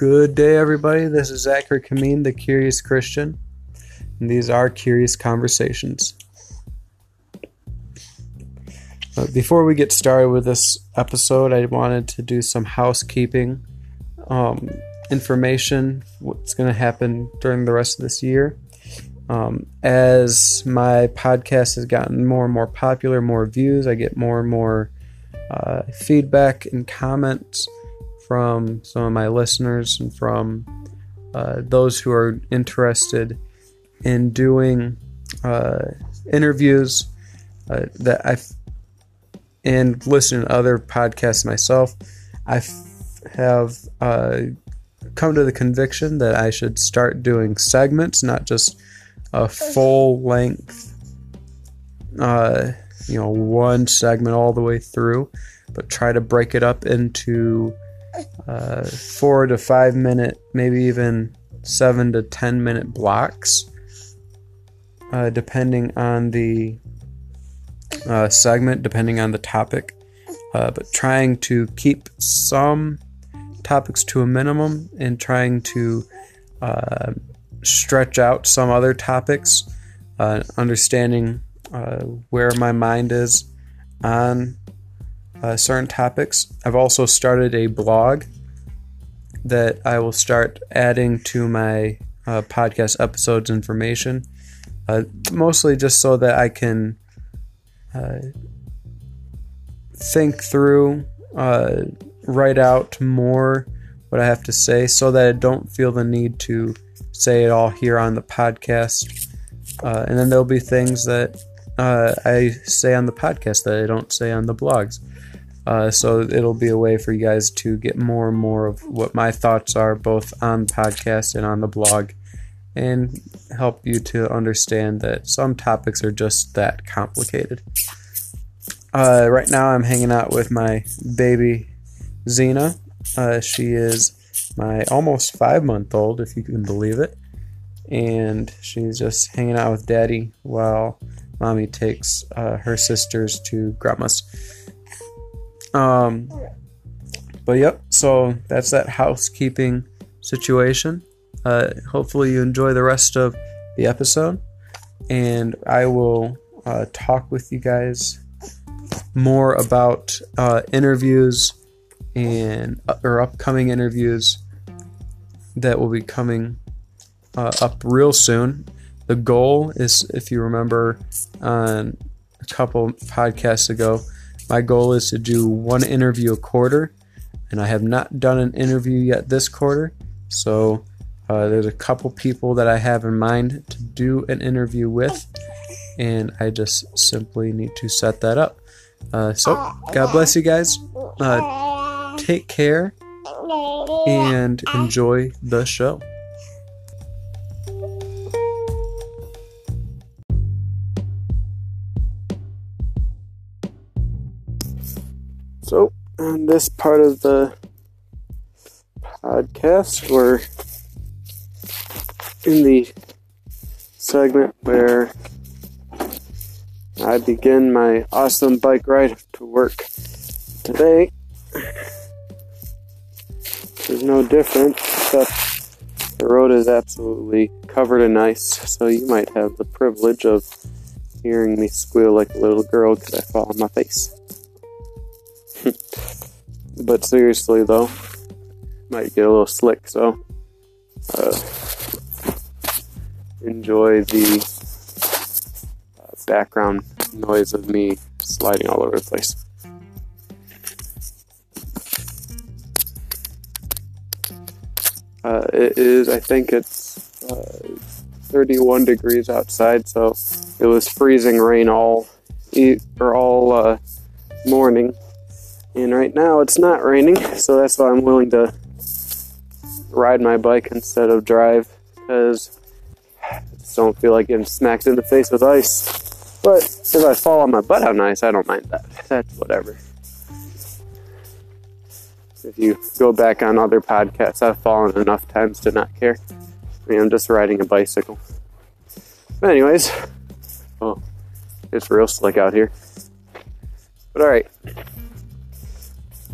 Good day, everybody. This is Zachary Kameen, the Curious Christian, and these are Curious Conversations. But before we get started with this episode, I wanted to do some housekeeping um, information, what's going to happen during the rest of this year. Um, as my podcast has gotten more and more popular, more views, I get more and more uh, feedback and comments from some of my listeners and from uh, those who are interested in doing uh, interviews uh, that I and listening to other podcasts myself. I have uh, come to the conviction that I should start doing segments, not just a full length, uh, you know, one segment all the way through, but try to break it up into uh, four to five minute, maybe even seven to ten minute blocks, uh, depending on the uh, segment, depending on the topic. Uh, but trying to keep some topics to a minimum and trying to uh, stretch out some other topics, understanding where my mind is on uh, certain topics. I've also started a blog that I will start adding to my uh, podcast episodes information, uh, mostly just so that I can uh, think through, uh, write out more what I have to say, so that I don't feel the need to say it all here on the podcast. Uh, and then there'll be things that I say on the podcast that I don't say on the blogs. Uh, so it'll be a way for you guys to get more and more of what my thoughts are, both on the podcast and on the blog, and help you to understand that some topics are just that complicated. Uh, right now, I'm hanging out with my baby Xena. Uh, she is my almost five month old, if you can believe it. And she's just hanging out with daddy while mommy takes uh, her sisters to grandma's. Um, but yep, so that's that housekeeping situation. Uh, hopefully, you enjoy the rest of the episode, and I will uh, talk with you guys more about uh, interviews and uh, or upcoming interviews that will be coming uh, up real soon. The goal is, if you remember, on a couple podcasts ago, my goal is to do one interview a quarter, and I have not done an interview yet this quarter. So uh, there's a couple people that I have in mind to do an interview with, and I just simply need to set that up. Uh, so, God bless you guys. Uh, take care and enjoy the show. So, on this part of the podcast, we're in the segment where I begin my awesome bike ride to work today. There's no different, except the road is absolutely covered in ice, so you might have the privilege of hearing me squeal like a little girl because I fall on my face. but seriously, though, might get a little slick, so uh, enjoy the uh, background noise of me sliding all over the place. Uh, it is, I think it's uh, 31 degrees outside, so it was freezing rain all or all uh, morning and right now it's not raining, so that's why I'm willing to ride my bike instead of drive because I just don't feel like getting smacked in the face with ice. But if I fall on my butt on ice, I don't mind that. That's whatever. If you go back on other podcasts, I've fallen enough times to not care. I mean, I'm just riding a bicycle. But anyways, oh, it's real slick out here. But alright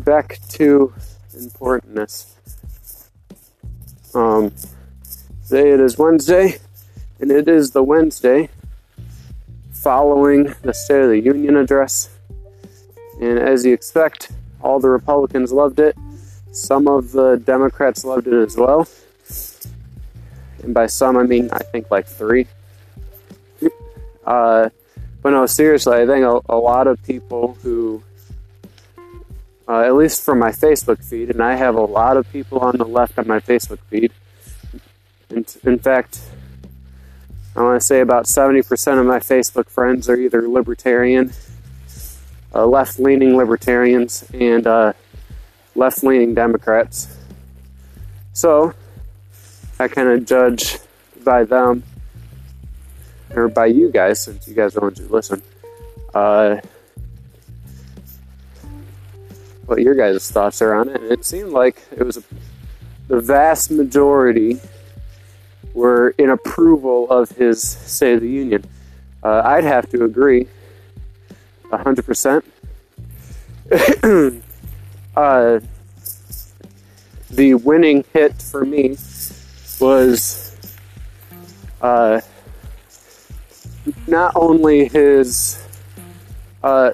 back to importantness. Um, today it is Wednesday, and it is the Wednesday following the State of the Union address. And as you expect, all the Republicans loved it. Some of the Democrats loved it as well. And by some, I mean, I think like three. Uh, but no, seriously, I think a, a lot of people who, uh, at least for my Facebook feed, and I have a lot of people on the left on my Facebook feed. In, in fact, I want to say about 70% of my Facebook friends are either libertarian, uh, left leaning libertarians, and uh, left leaning Democrats. So, I kind of judge by them or by you guys, since you guys are the ones who listen, uh, what your guys' thoughts are on it. And it seemed like it was a, the vast majority were in approval of his State of the Union. Uh, I'd have to agree, hundred percent. Uh, the winning hit for me was uh, not only his uh,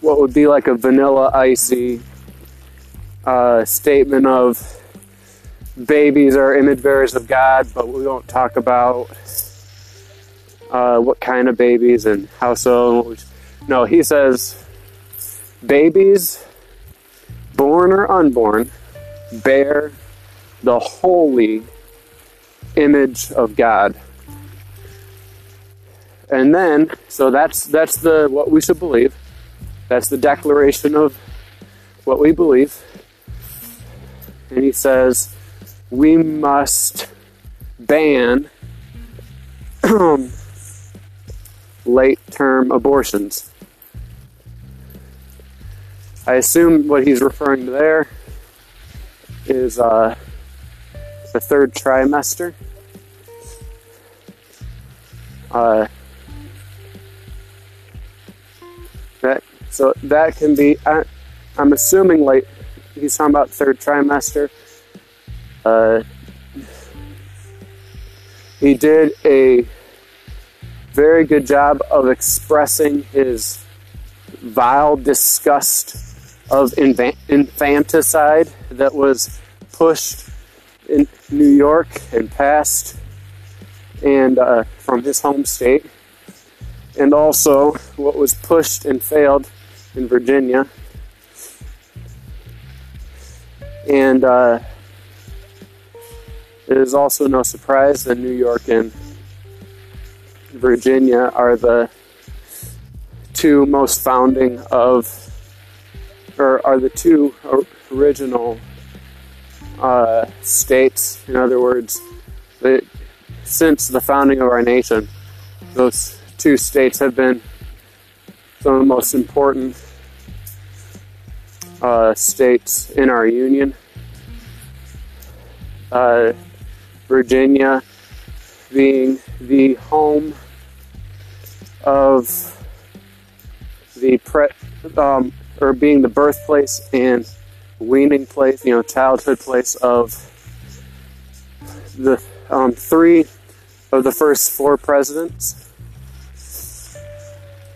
what would be like a vanilla icy uh, statement of babies are image bearers of God, but we don't talk about uh, what kind of babies and how so. No, he says babies, born or unborn, bear the holy image of God. And then, so that's that's the what we should believe. That's the declaration of what we believe. And he says, we must ban late term abortions. I assume what he's referring to there is uh, the third trimester. Uh, so that can be. I, I'm assuming late. He's talking about third trimester. Uh, he did a very good job of expressing his vile disgust of infanticide that was pushed in New York and passed and uh, from his home state and also what was pushed and failed in Virginia and uh, it is also no surprise that New York and Virginia are the two most founding of, or are the two original uh, states. In other words, that since the founding of our nation, those two states have been some of the most important uh, states in our union. Uh, Virginia being the home of the pre um, or being the birthplace and weaning place, you know, childhood place of the um, three of the first four presidents.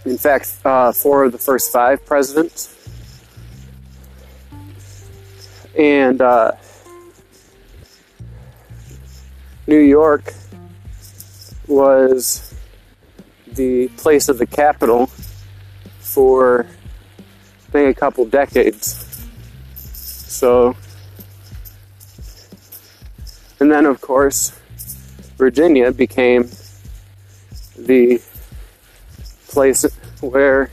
In fact, uh, four of the first five presidents. And uh, New York was the place of the capital for I think a couple decades. So, and then of course, Virginia became the place where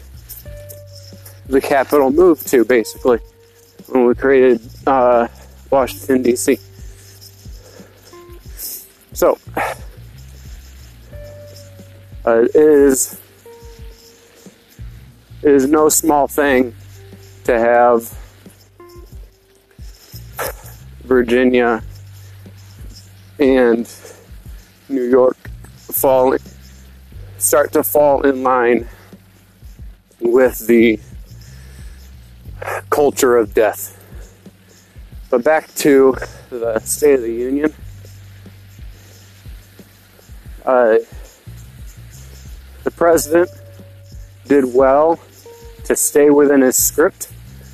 the capital moved to, basically, when we created uh, Washington, D.C. So, uh, it is it is no small thing to have Virginia and New York fall start to fall in line with the culture of death. But back to the State of the Union. Uh, the president did well to stay within his script.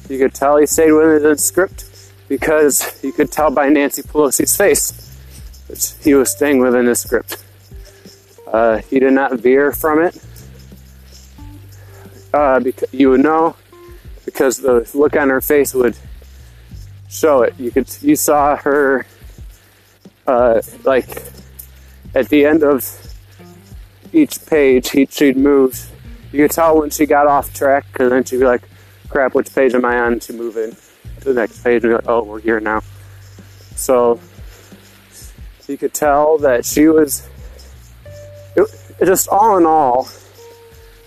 You could tell he stayed within his script because you could tell by Nancy Pelosi's face that he was staying within his script. Uh, he did not veer from it. Uh, because you would know because the look on her face would show it. You could you saw her uh, like at the end of each page, he, she'd move. You could tell when she got off track, because then she'd be like, "Crap, which page am I on?" To move in to the next page, and be like, "Oh, we're here now." So you could tell that she was. It, just all in all,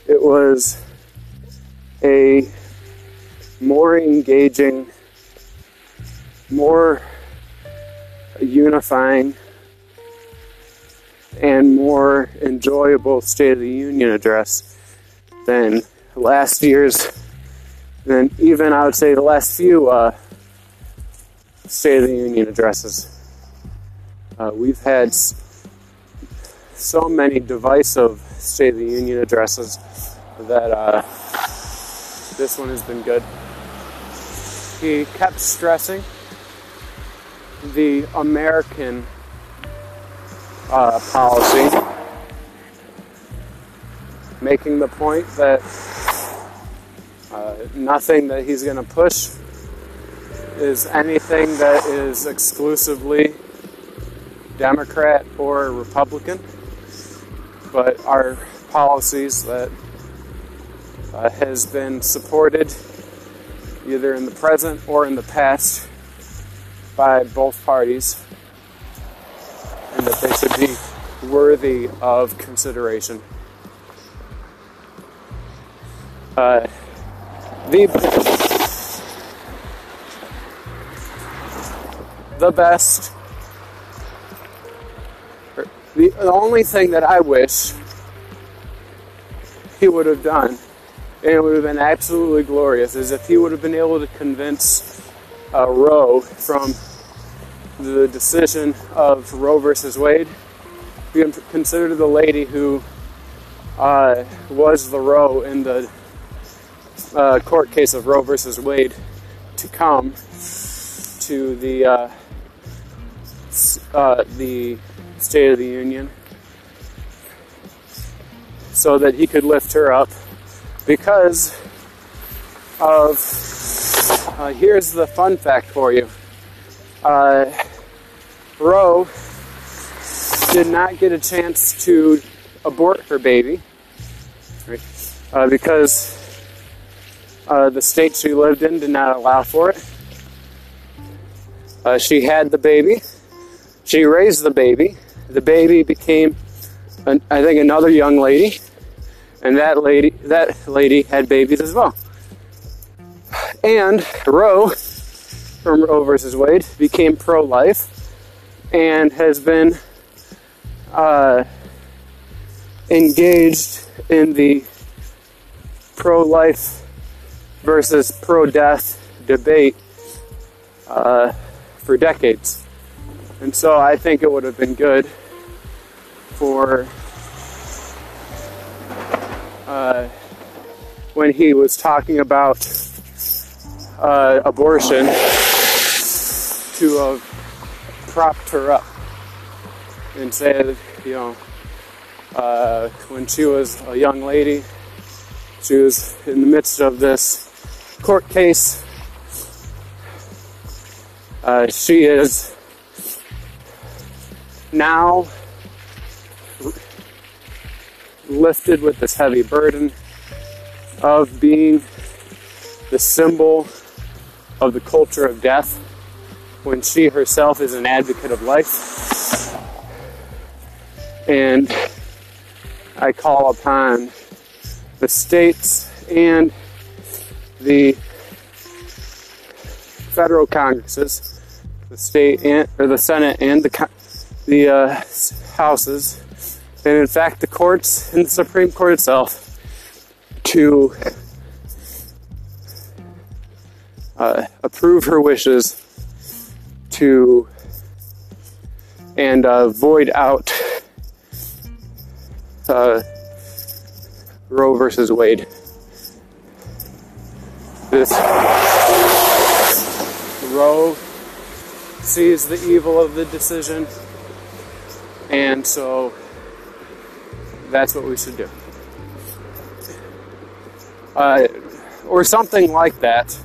it was a more engaging, more unifying, and more enjoyable State of the Union address than last year's, than even I would say the last few uh, State of the Union addresses. Uh, we've had so many divisive State of the Union addresses that uh, this one has been good. He kept stressing the American uh, policy, making the point that uh, nothing that he's going to push is anything that is exclusively Democrat or Republican, but our policies that uh, has been supported either in the present or in the past by both parties, and that they should be worthy of consideration. Uh, the the best. The, the only thing that I wish he would have done, and it would have been absolutely glorious, is if he would have been able to convince uh, Roe from the decision of Roe versus Wade. Can consider the lady who uh, was the Roe in the uh, court case of Roe versus Wade to come to the uh, uh, the State of the Union so that he could lift her up because of uh, here's the fun fact for you uh, Roe did not get a chance to abort her baby right? uh, because uh, the state she lived in did not allow for it. Uh, she had the baby. She raised the baby. The baby became, an, I think, another young lady, and that lady, that lady had babies as well. And Roe, from Roe versus Wade, became pro-life, and has been uh, engaged in the pro-life versus pro-death debate uh, for decades. And so I think it would have been good for uh, when he was talking about uh, abortion to have propped her up and said, you know, uh, when she was a young lady, she was in the midst of this court case. Uh, she is now lifted with this heavy burden of being the symbol of the culture of death when she herself is an advocate of life. And I call upon the states and the federal congresses, the state and or the Senate and the the uh, houses, and in fact the courts and the Supreme Court itself, to uh, approve her wishes to and uh, void out uh, Roe versus Wade. This Roe sees the evil of the decision, and so that's what we should do. Uh, or something like that,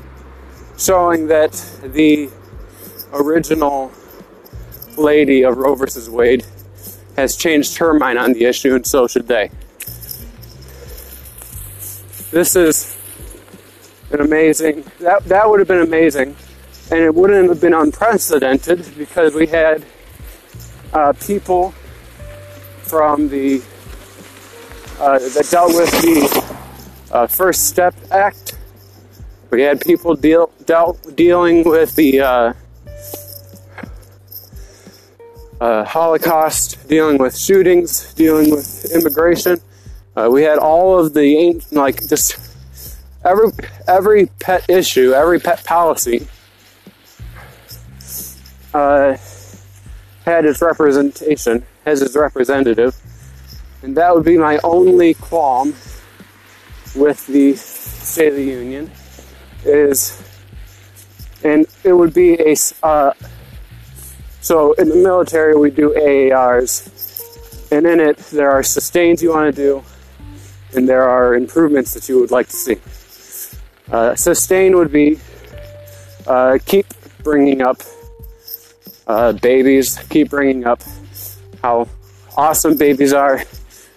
showing that the original lady of Roe versus Wade has changed her mind on the issue, and so should they. This is an amazing, that, that would have been amazing, and it wouldn't have been unprecedented because we had uh, people from the, uh, that dealt with the uh, First Step Act. We had people deal, dealt, dealing with the uh, uh, Holocaust, dealing with shootings, dealing with immigration. Uh, we had all of the like just every every pet issue, every pet policy uh, had its representation, has its representative, and that would be my only qualm with the State of the Union is, and it would be a uh, so in the military, we do AARs, and in it, there are sustains you want to do, and there are improvements that you would like to see. Uh, sustain would be uh, keep bringing up uh, babies, keep bringing up how awesome babies are,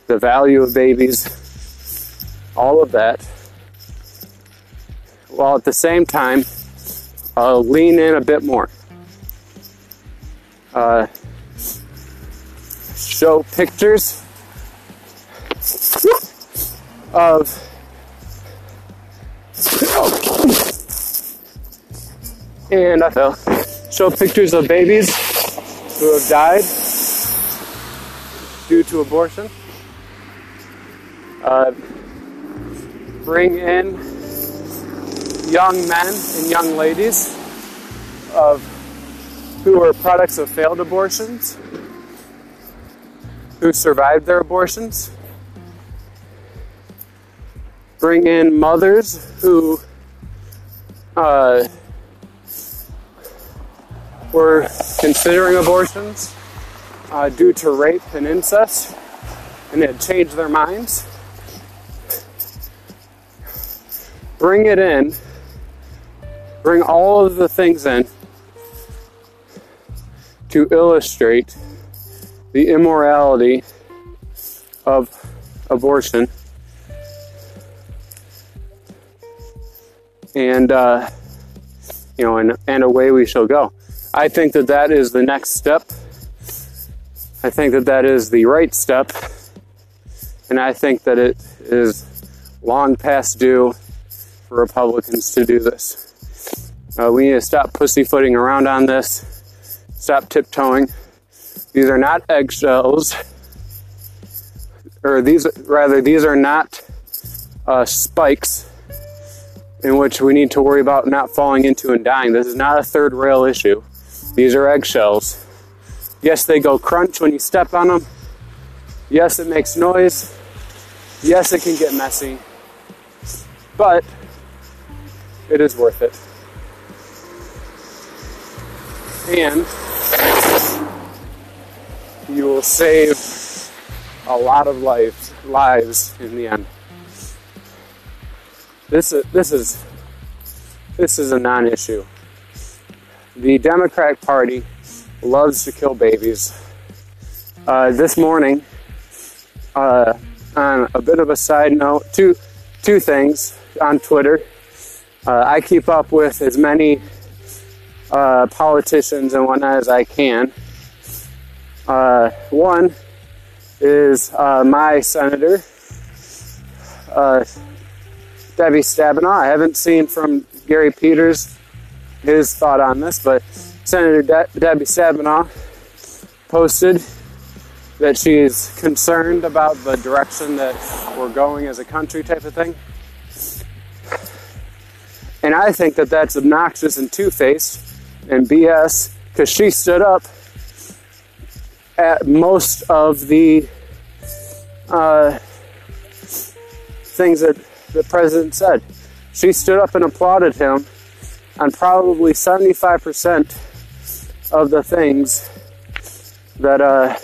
the value of babies, all of that, while at the same time, uh, lean in a bit more uh, show pictures of and I fell. Show pictures of babies who have died due to abortion. Uh, bring in young men and young ladies of who were products of failed abortions, who survived their abortions. Bring in mothers who uh, were considering abortions uh, due to rape and incest and had changed their minds. Bring it in, bring all of the things in to illustrate the immorality of abortion. And, uh, you know, and, and away we shall go. I think that that is the next step. I think that that is the right step. And I think that it is long past due for Republicans to do this. Uh, we need to stop pussyfooting around on this Stop tiptoeing. These are not eggshells, or these, rather, these are not uh, spikes in which we need to worry about not falling into and dying. This is not a third rail issue. These are eggshells. Yes, they go crunch when you step on them. Yes, it makes noise. Yes, it can get messy. But it is worth it. And you will save a lot of lives lives in the end. This is this is this is a non-issue. The Democratic Party loves to kill babies. Uh, this morning, uh, on a bit of a side note, two two things on Twitter. Uh, I keep up with as many uh, politicians and whatnot as I can. Uh, one is uh, my senator, Debbie Stabenow. I haven't seen from Gary Peters his thought on this, but Senator De- Debbie Stabenow posted that she's concerned about the direction that we're going as a country, type of thing. And I think that that's obnoxious and two faced and BS because she stood up at most of the uh, things that the president said. She stood up and applauded him on probably 75% of the things that uh,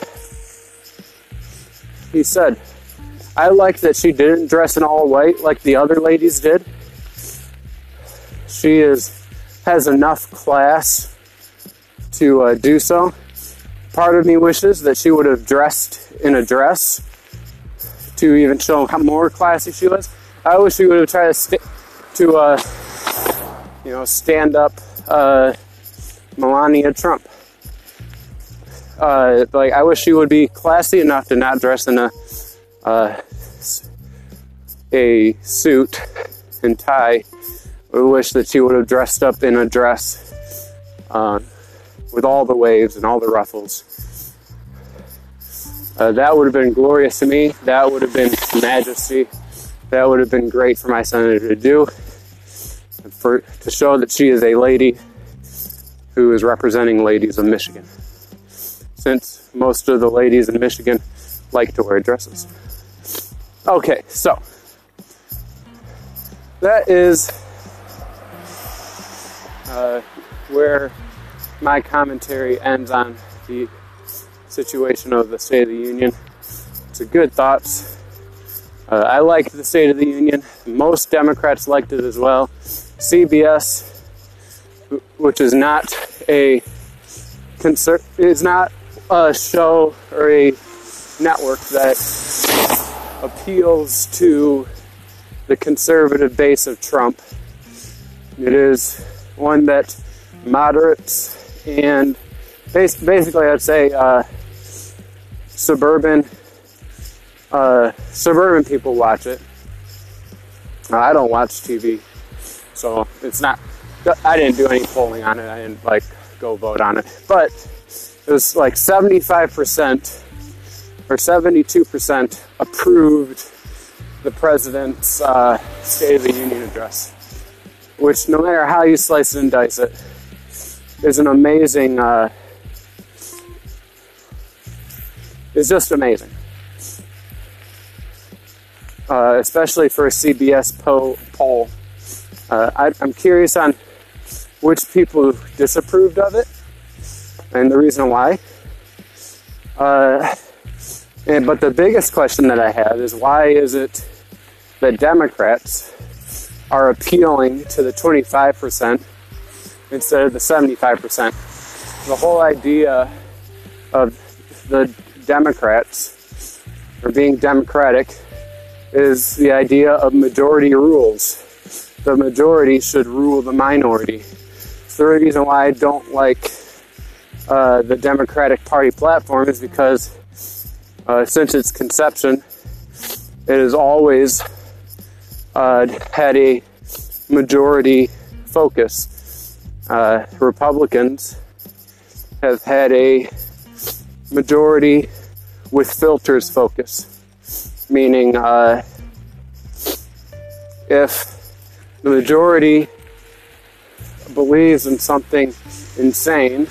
he said. I like that she didn't dress in all white like the other ladies did. She is has enough class to uh, do so. Part of me wishes that she would have dressed in a dress to even show how more classy she was. I wish she would have tried to st- to uh, you know stand up uh, Melania Trump. Uh, like I wish she would be classy enough to not dress in a uh, a suit and tie. I wish that she would have dressed up in a dress uh, with all the waves and all the ruffles. Uh, that would have been glorious to me. That would have been majesty. That would have been great for my senator to do. For to show that she is a lady who is representing ladies of Michigan. Since most of the ladies in Michigan like to wear dresses. Okay, so that is uh, where my commentary ends on the situation of the State of the Union. It's a good thoughts. Uh, I liked the State of the Union. Most Democrats liked it as well. CBS, which is not a concert, is not a show or a network that appeals to the conservative base of Trump. It is one that moderates and basically, I'd say uh, suburban uh, suburban people watch it. I don't watch TV, so it's not. I didn't do any polling on it. I didn't like go vote on it, but it was like 75 percent or 72 percent approved the president's uh, State of the Union address, which, no matter how you slice it and dice it, is an amazing. Uh, just amazing, uh, especially for a CBS po- poll. Uh, I, I'm curious on which people disapproved of it and the reason why. Uh, and, but the biggest question that I have is why is it that Democrats are appealing to the 25% instead of the 75%? The whole idea of the Democrats or being democratic is the idea of majority rules. The majority should rule the minority. It's the reason why I don't like uh, the Democratic Party platform is because uh, since its conception, it has always uh, had a majority focus. Uh, Republicans have had a majority with filters focus, meaning uh, if the majority believes in something insane,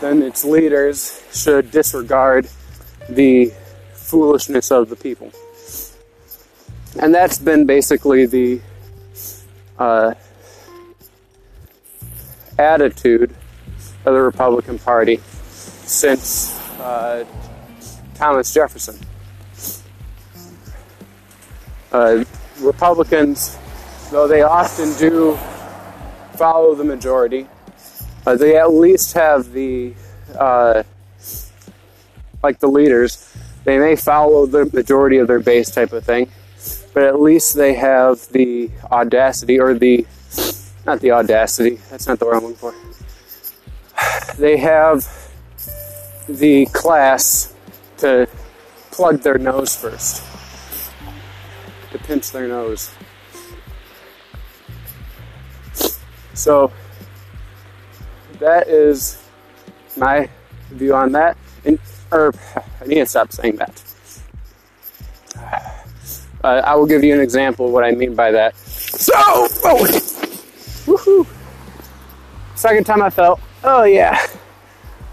then its leaders should disregard the foolishness of the people. And that's been basically the uh, attitude of the Republican Party since uh, Thomas Jefferson. Uh, Republicans, though they often do follow the majority, uh, they at least have the uh, like the leaders, they may follow the majority of their base type of thing, but at least they have the audacity or the not the audacity, that's not the word I'm looking for. They have the class to plug their nose first, to pinch their nose. So that is my view on that. And or I need to stop saying that. Uh, I will give you an example of what I mean by that. So, oh, woohoo! Second time I felt, oh yeah,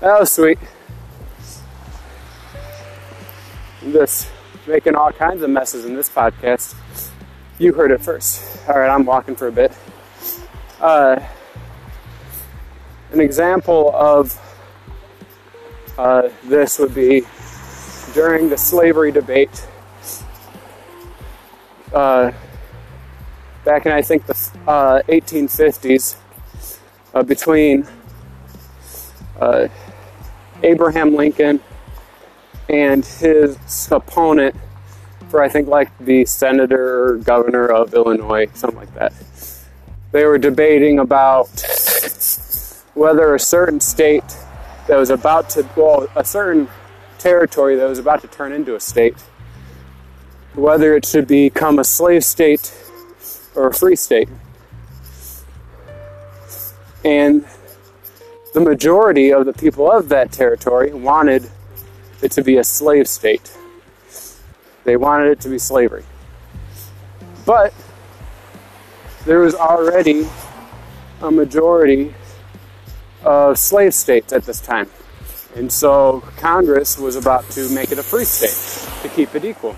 that was sweet. Just making all kinds of messes in this podcast. You heard it first. All right, I'm walking for a bit. Uh, an example of uh, this would be during the slavery debate uh, back in I think the uh, 1850s uh, between uh, Abraham Lincoln and his opponent for I think like the senator or governor of Illinois, something like that. They were debating about whether a certain state that was about to, well, a certain territory that was about to turn into a state, whether it should become a slave state or a free state. And the majority of the people of that territory wanted it to be a slave state. They wanted it to be slavery. But there was already a majority of slave states at this time. And so Congress was about to make it a free state to keep it equal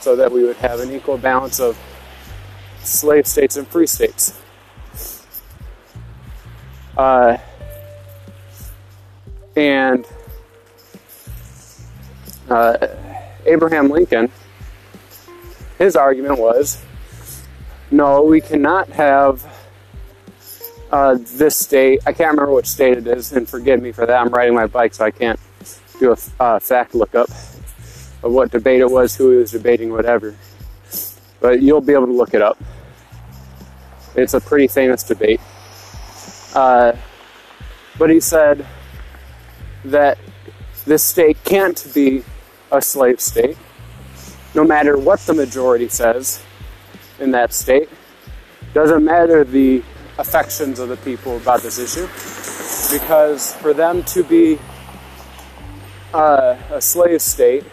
so that we would have an equal balance of slave states and free states. Uh, and uh, Abraham Lincoln, his argument was no, we cannot have uh, this state. I can't remember which state it is, and forgive me for that. I'm riding my bike, so I can't do a uh, fact lookup of what debate it was, who he was debating, whatever. But you'll be able to look it up. It's a pretty famous debate. Uh, but he said that this state can't be a slave state, no matter what the majority says in that state. Doesn't matter the affections of the people about this issue, because for them to be uh, a slave state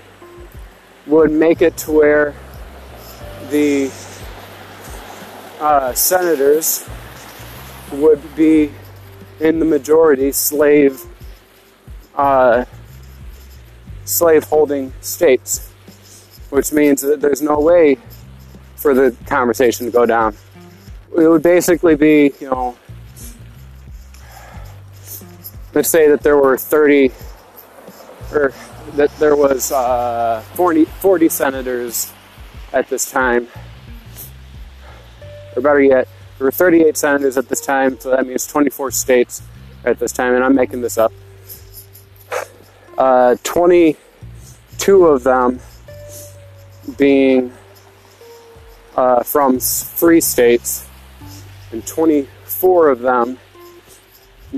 would make it to where the uh, senators would be in the majority slave uh, slave holding states, which means that there's no way for the conversation to go down. It would basically be, you know, let's say that there were 30 or that there was uh, 40, 40 senators at this time or better yet there were 38 senators at this time so that means 24 states at this time and i'm making this up uh, 22 of them being uh, from free states and 24 of them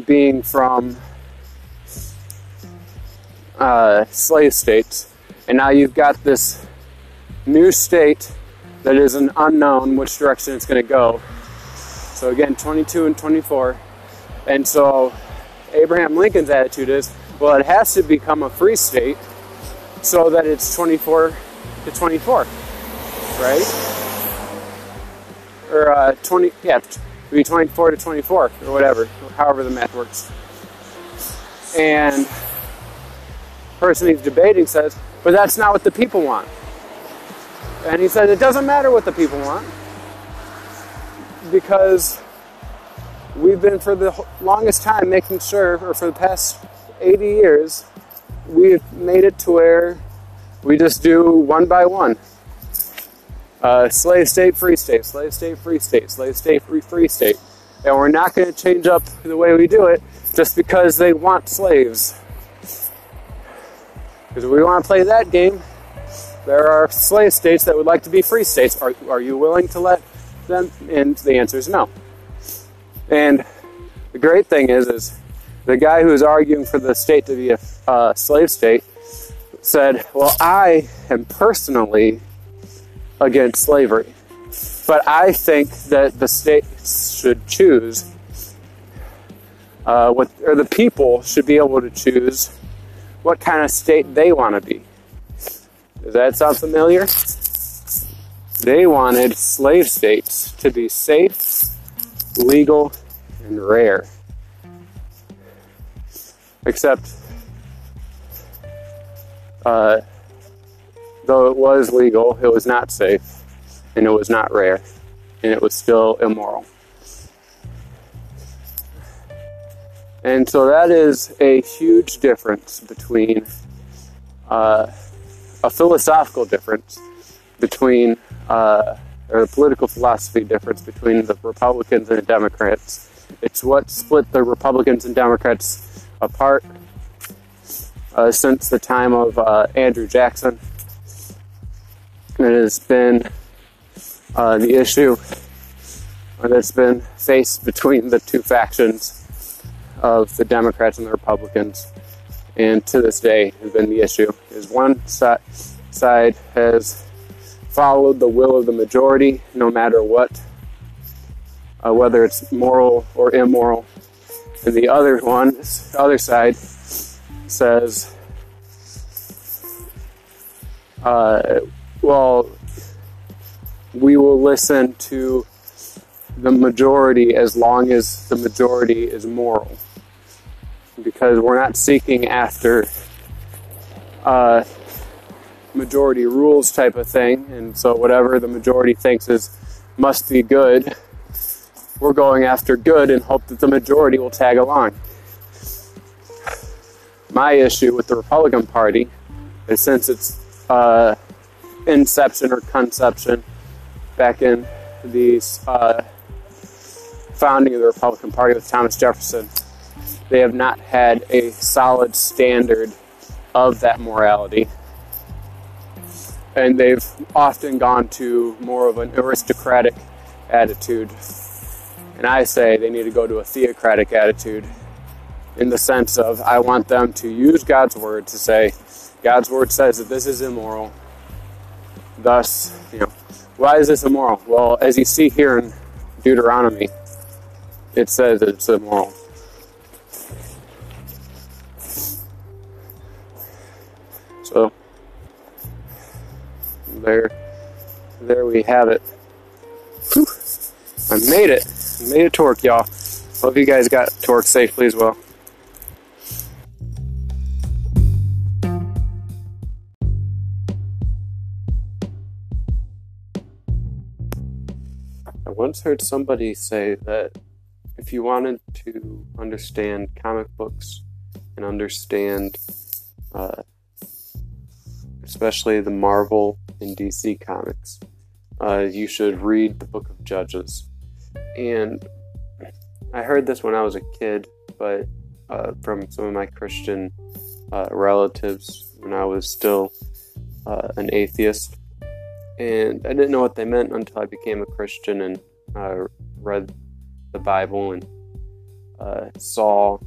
being from uh, slave states. And now you've got this new state that is an unknown which direction it's going to go. So again, 22 and 24. And so Abraham Lincoln's attitude is, well, it has to become a free state so that it's 24 to 24, right? Or uh, 20, yeah, be 24 to 24 or whatever, however the math works. And person he's debating says, but that's not what the people want. And he said, it doesn't matter what the people want because we've been for the longest time making sure, or for the past 80 years, we've made it to where we just do one by one. Uh, slave state, free state, slave state, free state, slave state, free, free state. And we're not going to change up the way we do it just because they want slaves. Because if we want to play that game, there are slave states that would like to be free states. Are, are you willing to let them? And the answer is no. And the great thing is, is the guy who is arguing for the state to be a uh, slave state said, "Well, I am personally against slavery, but I think that the states should choose." Uh, what, or the people should be able to choose what kind of state they want to be. Does that sound familiar? They wanted slave states to be safe, legal, and rare. Except, uh, though it was legal, it was not safe, and it was not rare, and it was still immoral. And so that is a huge difference between uh, a philosophical difference between, uh, or a political philosophy difference between the Republicans and the Democrats. It's what split the Republicans and Democrats apart uh, since the time of uh, Andrew Jackson. Has been uh, the issue that's been faced between the two factions of the Democrats and the Republicans, and to this day has been the issue. Is one si- side has followed the will of the majority, no matter what, uh, whether it's moral or immoral, and the other one, the other side, says, uh, "Well, we will listen to." The majority, as long as the majority is moral because we're not seeking after uh, majority rules type of thing, and so whatever the majority thinks is must be good, we're going after good and hope that the majority will tag along. My issue with the Republican Party is since its uh, inception or conception back in the uh, founding of the Republican Party with Thomas Jefferson they have not had a solid standard of that morality. And they've often gone to more of an aristocratic attitude. And I say they need to go to a theocratic attitude in the sense of I want them to use God's word to say, God's word says that this is immoral. Thus, you know, why is this immoral? Well, as you see here in Deuteronomy, it says it's immoral. So there, there we have it. Whew. I made it. Made a torque, y'all. Hope you guys got torque safely as well. Once heard somebody say that if you wanted to understand comic books and understand uh, especially the Marvel and DC comics. Uh, you should read the Book of Judges. And I heard this when I was a kid, but uh, from some of my Christian uh, relatives when I was still uh, an atheist. And I didn't know what they meant until I became a Christian and uh, read the Bible and uh, saw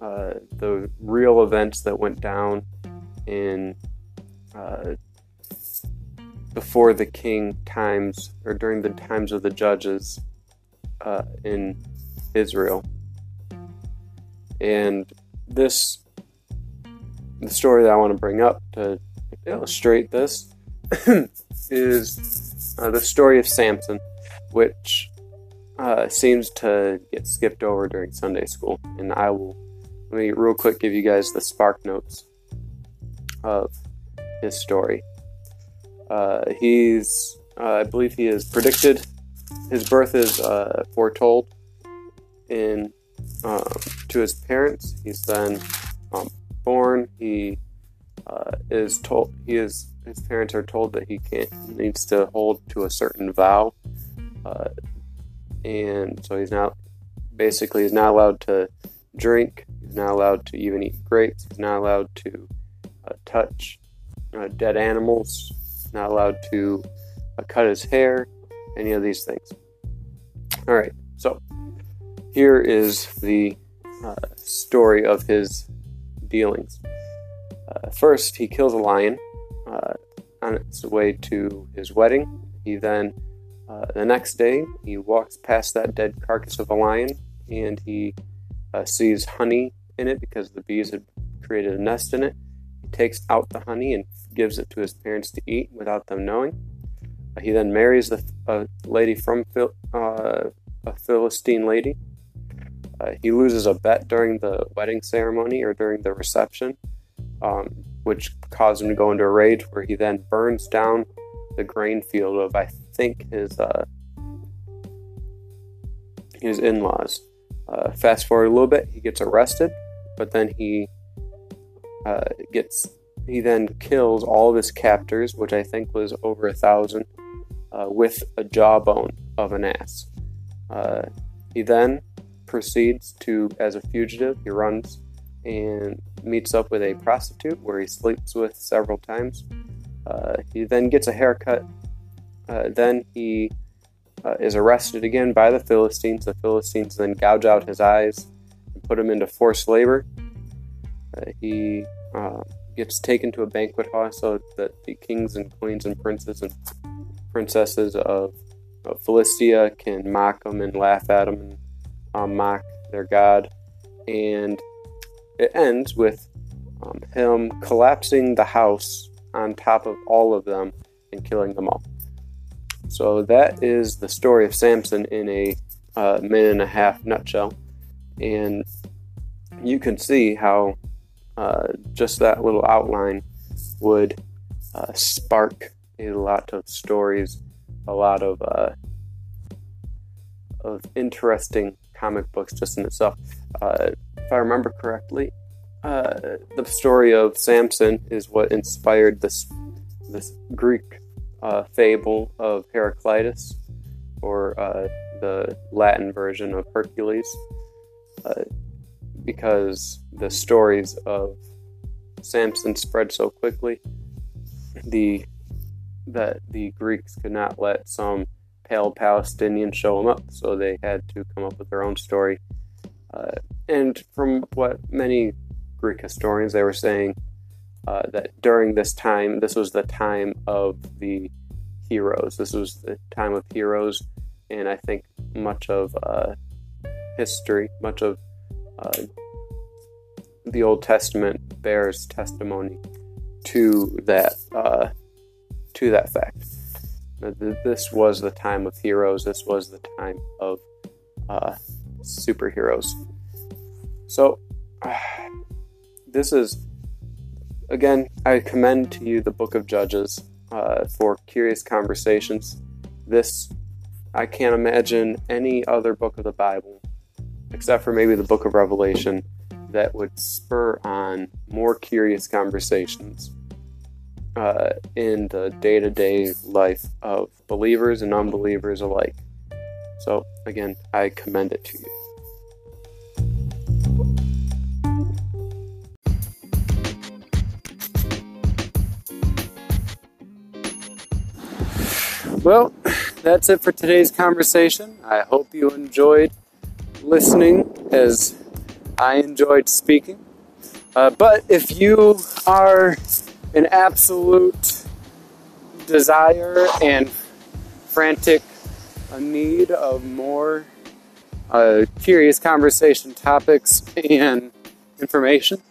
the real events that went down in uh, before the king times or during the times of the judges uh, in Israel. And this, the story that I want to bring up to illustrate this is uh, the story of Samson, which uh, seems to get skipped over during Sunday school. And I will, let me real quick give you guys the spark notes of his story. Uh, he's, uh, I believe, he is predicted. His birth is uh, foretold in um, to his parents. He's then um, born. He uh, is told he is his parents are told that he can't needs to hold to a certain vow, and so he's not basically he's not allowed to drink. He's not allowed to even eat grapes. He's not allowed to uh, touch uh, dead animals, not allowed to uh, cut his hair, any of these things. All right, so here is the uh, story of his dealings. Uh, first, he kills a lion uh, on its way to his wedding. He then, uh, the next day, he walks past that dead carcass of a lion and he sees honey in it because the bees had created a nest in it. He takes out the honey and gives it to his parents to eat without them knowing. Uh, he then marries a lady from uh, a Philistine lady. Uh, he loses a bet during the wedding ceremony or during the reception. Um, which caused him to go into a rage where he then burns down the grain field of, I think, his, uh, his in laws. Uh, fast forward a little bit, he gets arrested, but then he uh, gets he then kills all of his captors, which I think was over a thousand, uh, with a jawbone of an ass. Uh, he then proceeds to, as a fugitive, he runs and meets up with a prostitute where he sleeps with several times. Uh, he then gets a haircut. Uh, then he uh, is arrested again by the Philistines. The Philistines then gouge out his eyes and put him into forced labor. Uh, he uh, gets taken to a banquet hall so that the kings and queens and princes and princesses of, of Philistia can mock him and laugh at him and um, mock their god. And it ends with um, him collapsing the house on top of all of them and killing them all. So that is the story of Samson in a uh, minute and a half nutshell. And you can see how uh, just that little outline would uh, spark a lot of stories, a lot of uh, of interesting comic books just in itself. Uh, if I remember correctly, uh, the story of Samson is what inspired this this Greek uh, fable of Heraclitus, or uh, the Latin version of Hercules, uh, because the stories of Samson spread so quickly. The that the Greeks could not let some pale Palestinian show them up, so they had to come up with their own story. Uh, and from what many Greek historians they were saying uh, that during this time, this was the time of the heroes. This was the time of heroes, and I think much of uh, history, much of uh, the Old Testament bears testimony to that uh, to that fact. This was the time of heroes. This was the time of uh, superheroes. So, this is again. I commend to you the Book of Judges uh, for curious conversations. This I can't imagine any other book of the Bible, except for maybe the Book of Revelation, that would spur on more curious conversations uh, in the day to day life of believers and unbelievers alike. So, again, I commend it to you. Well, that's it for today's conversation. I hope you enjoyed listening as I enjoyed speaking. Uh, but if you are an absolute desire and frantic need of more uh, curious conversation topics and information,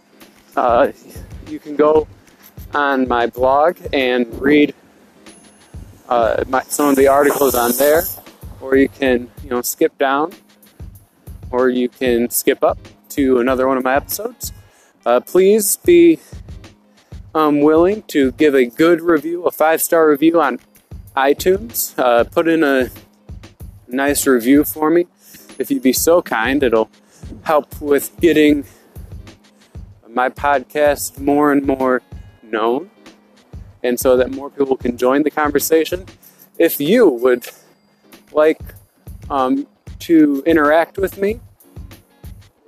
uh, you can go on my blog and read uh, my, some of the articles on there, or you can you know skip down, or you can skip up to another one of my episodes. Uh, please be um, willing to give a good review, a five star review on iTunes. Uh, put in a nice review for me. If you'd be so kind, it'll help with getting my podcast more and more known, and so that more people can join the conversation. If you would like um, to interact with me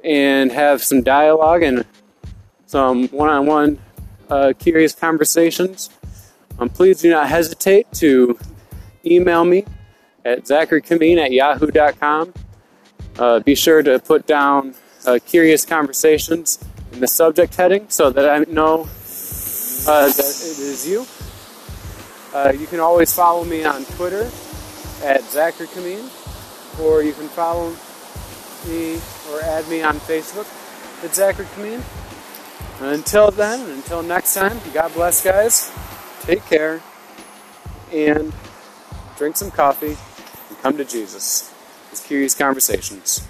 and have some dialogue and some one on one curious conversations, um, please do not hesitate to email me at zacharykameen at yahoo.com. Uh, be sure to put down uh, curious conversations in the subject heading so that I know uh, that it is you. Uh, you can always follow me on Twitter at Zachary Kameen, or you can follow me or add me on Facebook at Zachary Kameen. Until then, until next time, God bless, guys. Take care and drink some coffee and come to Jesus. It's Curious Conversations.